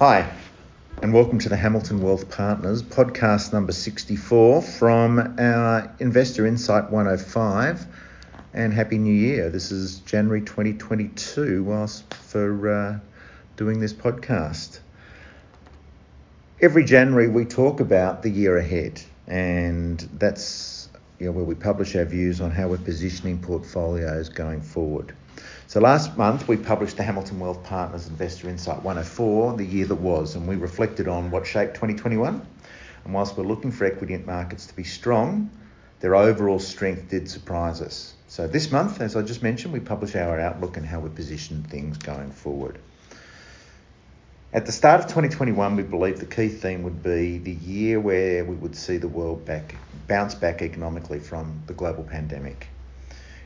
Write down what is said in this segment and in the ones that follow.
Hi, and welcome to the Hamilton Wealth Partners podcast number 64 from our Investor Insight 105. And Happy New Year. This is January 2022, whilst for uh, doing this podcast. Every January, we talk about the year ahead, and that's you know, where we publish our views on how we're positioning portfolios going forward. So last month we published the Hamilton Wealth Partners Investor Insight 104, the year that was, and we reflected on what shaped 2021. And whilst we're looking for equity markets to be strong, their overall strength did surprise us. So this month, as I just mentioned, we publish our outlook and how we position things going forward. At the start of 2021, we believed the key theme would be the year where we would see the world back bounce back economically from the global pandemic.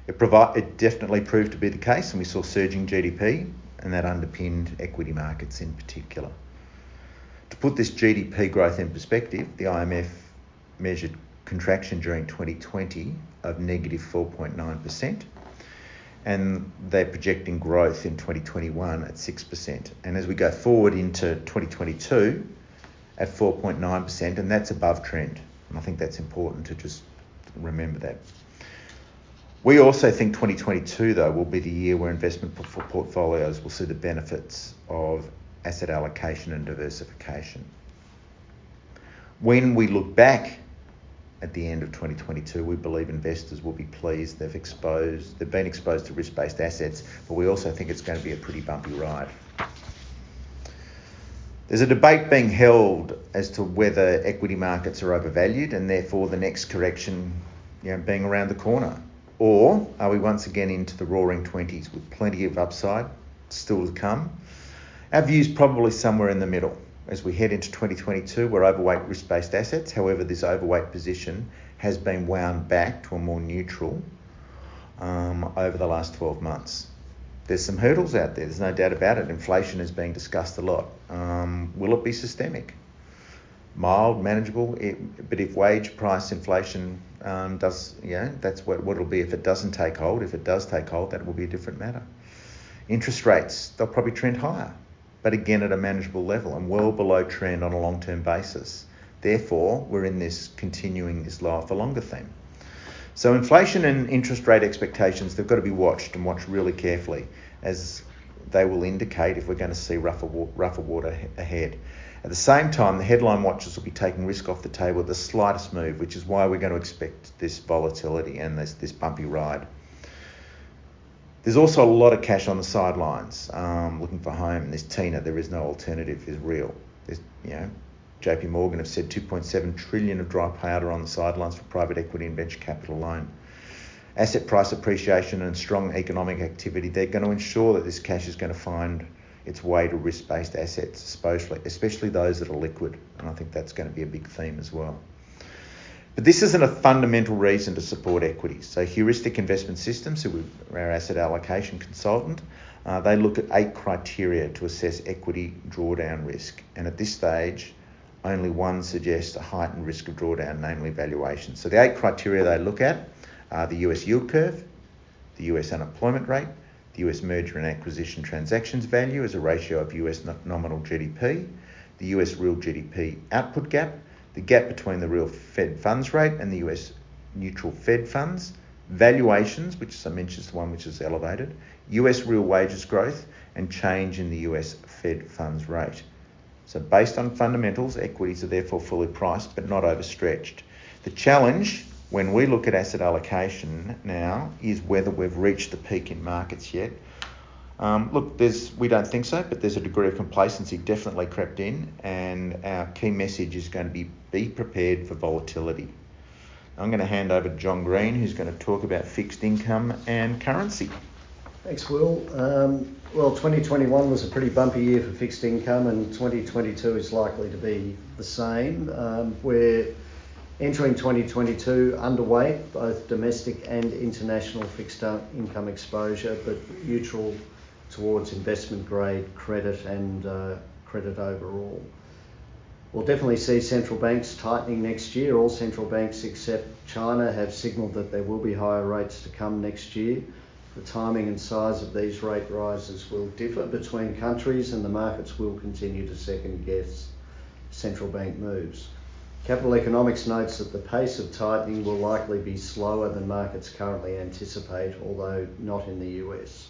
It, provi- it definitely proved to be the case, and we saw surging GDP, and that underpinned equity markets in particular. To put this GDP growth in perspective, the IMF measured contraction during 2020 of negative 4.9%, and they're projecting growth in 2021 at 6%. And as we go forward into 2022, at 4.9%, and that's above trend. And I think that's important to just remember that. We also think 2022, though, will be the year where investment portfolios will see the benefits of asset allocation and diversification. When we look back at the end of 2022, we believe investors will be pleased they've exposed they've been exposed to risk-based assets, but we also think it's going to be a pretty bumpy ride. There's a debate being held as to whether equity markets are overvalued and therefore the next correction you know, being around the corner. Or are we once again into the roaring 20s with plenty of upside still to come? Our view is probably somewhere in the middle. As we head into 2022, we're overweight risk based assets. However, this overweight position has been wound back to a more neutral um, over the last 12 months. There's some hurdles out there, there's no doubt about it. Inflation is being discussed a lot. Um, will it be systemic? mild, manageable. It, but if wage price inflation um, does, yeah, that's what, what it'll be if it doesn't take hold. If it does take hold, that will be a different matter. Interest rates, they'll probably trend higher, but again at a manageable level and well below trend on a long term basis. Therefore, we're in this continuing this lower for longer theme. So, inflation and interest rate expectations, they've got to be watched and watched really carefully as they will indicate if we're going to see rougher, rougher water ahead. At the same time, the headline watchers will be taking risk off the table at the slightest move, which is why we're going to expect this volatility and this, this bumpy ride. There's also a lot of cash on the sidelines um, looking for home. This TINA, there is no alternative, is real. There's, you know, JP Morgan have said 2.7 trillion of dry powder on the sidelines for private equity and venture capital alone. Asset price appreciation and strong economic activity, they're going to ensure that this cash is going to find its way to risk based assets, especially, especially those that are liquid. And I think that's going to be a big theme as well. But this isn't a fundamental reason to support equities. So, Heuristic Investment Systems, who are our asset allocation consultant, uh, they look at eight criteria to assess equity drawdown risk. And at this stage, only one suggests a heightened risk of drawdown, namely valuation. So, the eight criteria they look at are the US yield curve, the US unemployment rate, the US merger and acquisition transactions value as a ratio of US nominal GDP, the US real GDP output gap, the gap between the real Fed funds rate and the US neutral Fed funds, valuations, which as I mentioned is the one which is elevated, US real wages growth, and change in the US Fed funds rate. So, based on fundamentals, equities are therefore fully priced but not overstretched. The challenge when we look at asset allocation now is whether we've reached the peak in markets yet. Um, look, there's we don't think so, but there's a degree of complacency definitely crept in, and our key message is going to be be prepared for volatility. I'm going to hand over to John Green, who's going to talk about fixed income and currency. Thanks, Will. Um, well, 2021 was a pretty bumpy year for fixed income, and 2022 is likely to be the same. Um, we're Entering 2022 underweight, both domestic and international fixed income exposure, but neutral towards investment grade credit and uh, credit overall. We'll definitely see central banks tightening next year. All central banks except China have signalled that there will be higher rates to come next year. The timing and size of these rate rises will differ between countries, and the markets will continue to second guess central bank moves. Capital Economics notes that the pace of tightening will likely be slower than markets currently anticipate, although not in the US.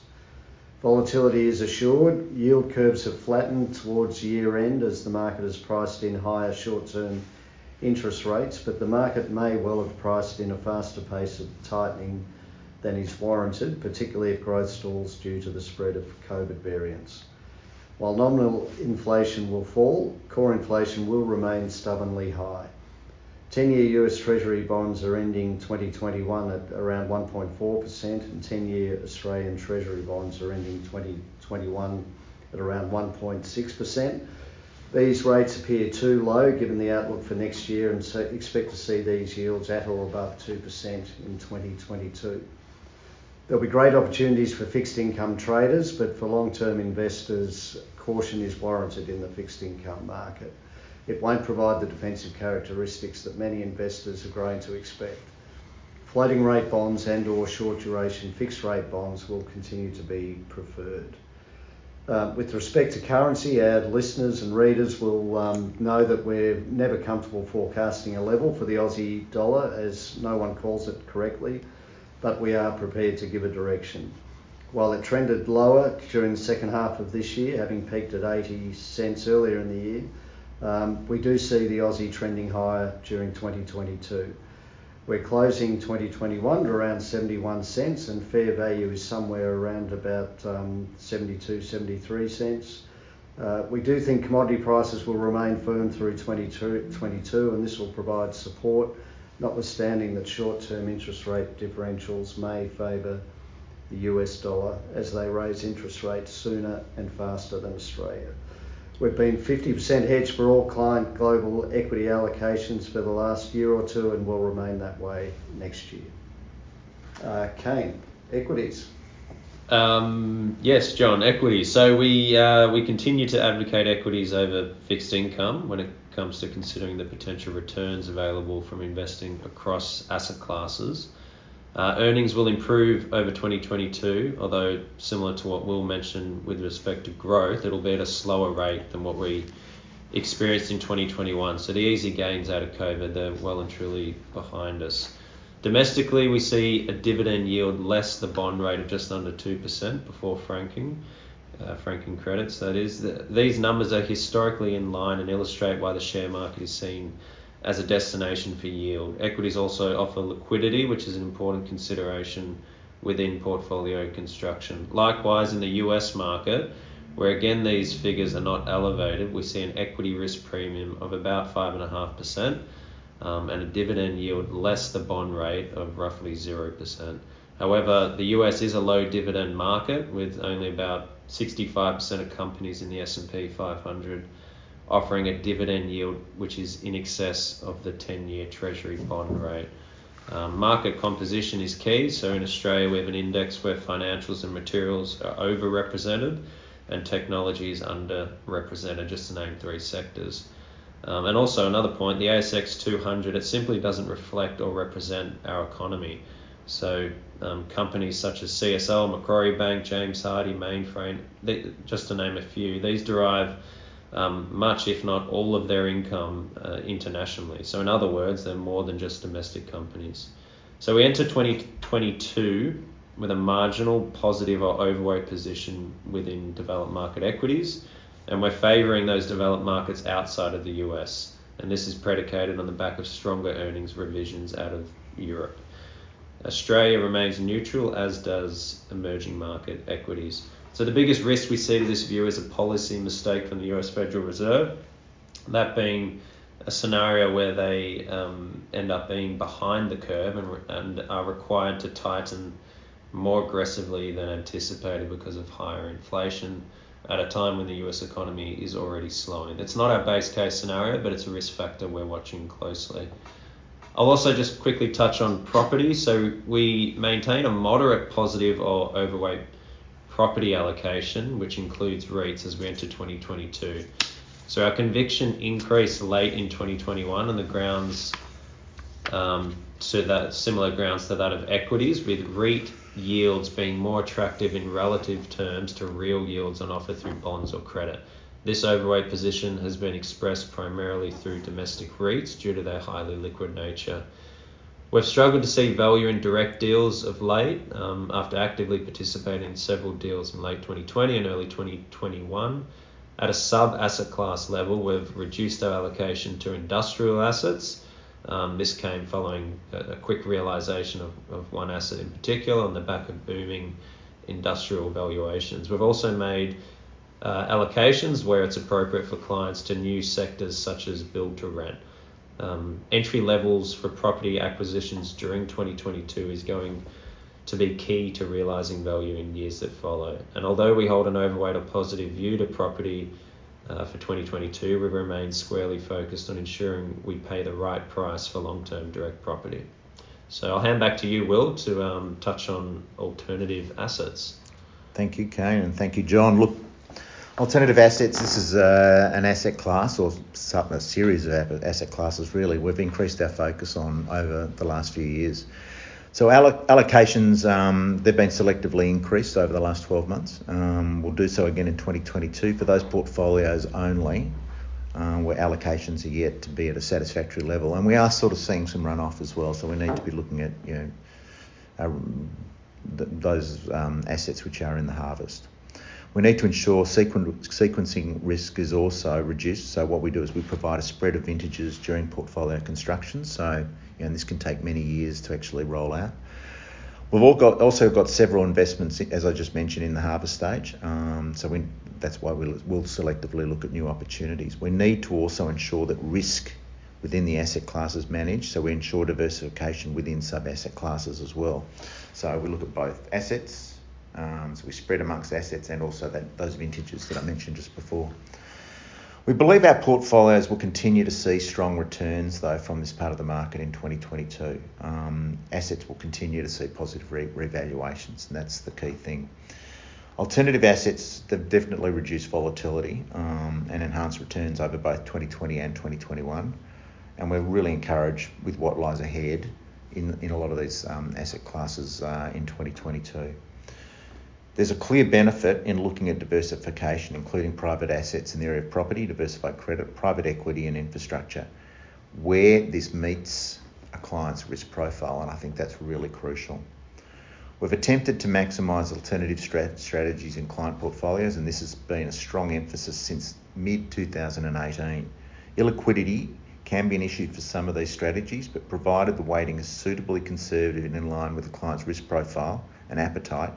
Volatility is assured. Yield curves have flattened towards year end as the market has priced in higher short term interest rates, but the market may well have priced in a faster pace of tightening than is warranted, particularly if growth stalls due to the spread of COVID variants. While nominal inflation will fall, core inflation will remain stubbornly high. 10 year US Treasury bonds are ending 2021 at around 1.4%, and 10 year Australian Treasury bonds are ending 2021 at around 1.6%. These rates appear too low given the outlook for next year and so expect to see these yields at or above 2% in 2022. There'll be great opportunities for fixed income traders, but for long term investors, caution is warranted in the fixed income market. It won't provide the defensive characteristics that many investors are growing to expect. Floating rate bonds and or short duration fixed rate bonds will continue to be preferred. Uh, with respect to currency, our listeners and readers will um, know that we're never comfortable forecasting a level for the Aussie dollar as no one calls it correctly but we are prepared to give a direction. While it trended lower during the second half of this year, having peaked at 80 cents earlier in the year, we do see the Aussie trending higher during 2022. We're closing 2021 at around 71 cents, and fair value is somewhere around about um, 72, 73 cents. Uh, we do think commodity prices will remain firm through 2022, and this will provide support notwithstanding that short-term interest rate differentials may favour the US dollar as they raise interest rates sooner and faster than Australia. We've been 50% hedged for all client global equity allocations for the last year or two and will remain that way next year. Uh, Kane, equities. Um, yes, John, equities. So we uh, we continue to advocate equities over fixed income when it comes to considering the potential returns available from investing across asset classes. Uh, earnings will improve over 2022, although similar to what Will mentioned with respect to growth, it'll be at a slower rate than what we experienced in 2021. So the easy gains out of COVID, they're well and truly behind us. Domestically, we see a dividend yield less the bond rate of just under 2% before franking uh, franking credits. That is, the, these numbers are historically in line and illustrate why the share market is seen as a destination for yield. Equities also offer liquidity, which is an important consideration within portfolio construction. Likewise, in the US market, where again these figures are not elevated, we see an equity risk premium of about 5.5% um, and a dividend yield less the bond rate of roughly 0%. However, the US is a low dividend market with only about 65% of companies in the S&P 500 offering a dividend yield which is in excess of the 10-year treasury bond rate. Um, market composition is key. So in Australia, we have an index where financials and materials are overrepresented and technology is underrepresented, just to name three sectors. Um, and also another point, the ASX 200, it simply doesn't reflect or represent our economy. So um, companies such as CSL, Macquarie Bank, James Hardie, Mainframe, they, just to name a few, these derive um, much, if not all, of their income uh, internationally. So in other words, they're more than just domestic companies. So we enter 2022 with a marginal positive or overweight position within developed market equities, and we're favouring those developed markets outside of the US. And this is predicated on the back of stronger earnings revisions out of Europe. Australia remains neutral, as does emerging market equities. So the biggest risk we see to this view is a policy mistake from the US Federal Reserve, that being a scenario where they um, end up being behind the curve and, and are required to tighten more aggressively than anticipated because of higher inflation at a time when the US economy is already slowing. It's not our base case scenario, but it's a risk factor we're watching closely. I'll also just quickly touch on property. So we maintain a moderate positive or overweight property allocation, which includes REITs as we enter 2022. So our conviction increased late in 2021 on the grounds um, to that similar grounds to that of equities, with REIT yields being more attractive in relative terms to real yields on offer through bonds or credit. This overweight position has been expressed primarily through domestic REITs due to their highly liquid nature. We've struggled to see value in direct deals of late um, after actively participating in several deals in late 2020 and early 2021. At a sub asset class level, we've reduced our allocation to industrial assets. Um, this came following a, quick realization of, of one asset in particular on the back of booming industrial valuations. We've also made uh, allocations where it's appropriate for clients to new sectors such as build to rent. Um, entry levels for property acquisitions during 2022 is going to be key to realizing value in years that follow. And although we hold an overweight or positive view to property uh, for 2022, we remain squarely focused on ensuring we pay the right price for long term direct property. So I'll hand back to you, Will, to um, touch on alternative assets. Thank you, Kane, and thank you, John. Look, Alternative assets, this is uh, an asset class or a series of asset classes really we've increased our focus on over the last few years. So allocations, um, they've been selectively increased over the last 12 months. Um, we'll do so again in 2022 for those portfolios only uh, where allocations are yet to be at a satisfactory level. And we are sort of seeing some runoff as well, so we need to be looking at you know, our, th- those um, assets which are in the harvest. We need to ensure sequencing risk is also reduced. So what we do is we provide a spread of vintages during portfolio construction. So you know, this can take many years to actually roll out. We've got, also got several investments, as I just mentioned, in the harvest stage. Um, so we, that's why we'll, we'll selectively look at new opportunities. We need to also ensure that risk within the asset class is managed. So we ensure diversification within sub asset classes as well. So we look at both assets, um, so we spread amongst assets and also that, those vintages that I mentioned just before. We believe our portfolios will continue to see strong returns though from this part of the market in 2022. Um, assets will continue to see positive re- revaluations, and that's the key thing. Alternative assets have definitely reduced volatility um, and enhanced returns over both 2020 and 2021, and we're really encouraged with what lies ahead in, in a lot of these um, asset classes uh, in 2022. There's a clear benefit in looking at diversification, including private assets in the area of property, diversified credit, private equity, and infrastructure, where this meets a client's risk profile, and I think that's really crucial. We've attempted to maximise alternative strat- strategies in client portfolios, and this has been a strong emphasis since mid 2018. Illiquidity can be an issue for some of these strategies, but provided the weighting is suitably conservative and in line with the client's risk profile and appetite,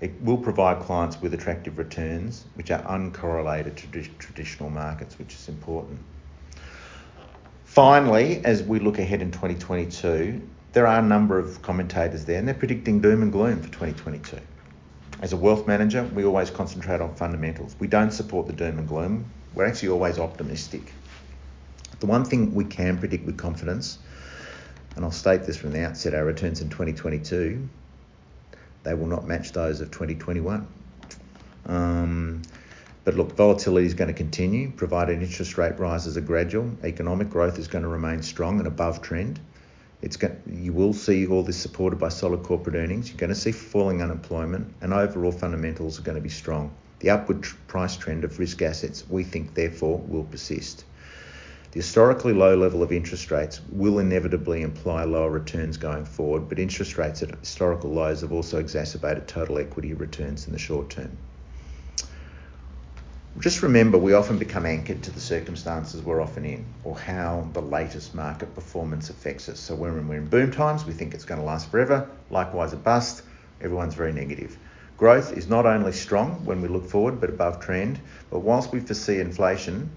it will provide clients with attractive returns which are uncorrelated to traditional markets, which is important. Finally, as we look ahead in 2022, there are a number of commentators there and they're predicting doom and gloom for 2022. As a wealth manager, we always concentrate on fundamentals. We don't support the doom and gloom. We're actually always optimistic. The one thing we can predict with confidence, and I'll state this from the outset, our returns in 2022 they will not match those of 2021. Um, but look, volatility is going to continue, provided interest rate rises are gradual. Economic growth is going to remain strong and above trend. It's going, you will see all this supported by solid corporate earnings. You're going to see falling unemployment, and overall fundamentals are going to be strong. The upward price trend of risk assets, we think, therefore, will persist. The historically low level of interest rates will inevitably imply lower returns going forward, but interest rates at historical lows have also exacerbated total equity returns in the short term. Just remember, we often become anchored to the circumstances we're often in or how the latest market performance affects us. So, when we're in boom times, we think it's going to last forever. Likewise, a bust, everyone's very negative. Growth is not only strong when we look forward, but above trend. But whilst we foresee inflation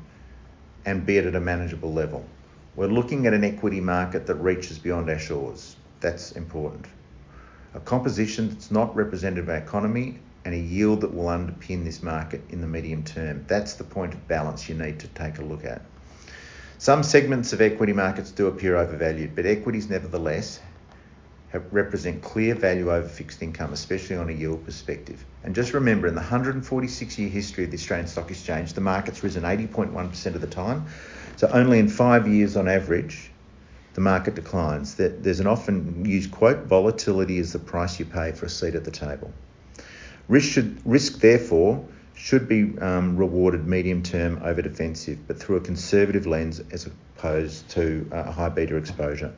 and be it at a manageable level. We're looking at an equity market that reaches beyond our shores. That's important. A composition that's not representative of our economy and a yield that will underpin this market in the medium term. That's the point of balance you need to take a look at. Some segments of equity markets do appear overvalued, but equities nevertheless represent clear value over fixed income, especially on a yield perspective. And just remember, in the 146 year history of the Australian Stock Exchange, the market's risen 80.1% of the time. So only in five years on average the market declines. There's an often used quote volatility is the price you pay for a seat at the table. Risk, should, risk therefore, should be um, rewarded medium term over defensive, but through a conservative lens as opposed to a high beta exposure.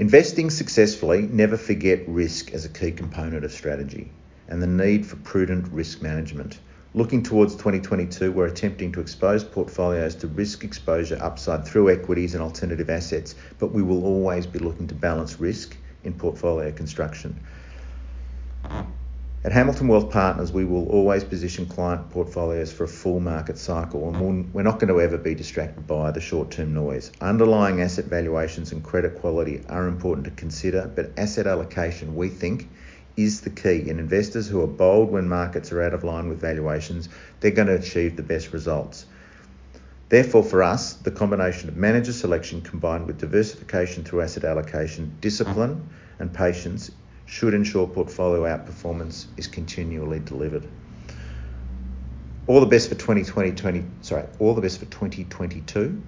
Investing successfully, never forget risk as a key component of strategy and the need for prudent risk management. Looking towards 2022, we're attempting to expose portfolios to risk exposure upside through equities and alternative assets, but we will always be looking to balance risk in portfolio construction. At Hamilton Wealth Partners, we will always position client portfolios for a full market cycle, and we're not going to ever be distracted by the short term noise. Underlying asset valuations and credit quality are important to consider, but asset allocation, we think, is the key. And investors who are bold when markets are out of line with valuations, they're going to achieve the best results. Therefore, for us, the combination of manager selection combined with diversification through asset allocation, discipline, and patience should ensure portfolio outperformance is continually delivered. All the best for 2020, 20, sorry, all the best for 2022.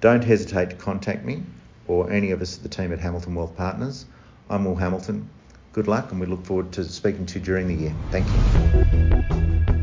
Don't hesitate to contact me or any of us at the team at Hamilton Wealth Partners. I'm Will Hamilton. Good luck, and we look forward to speaking to you during the year. Thank you.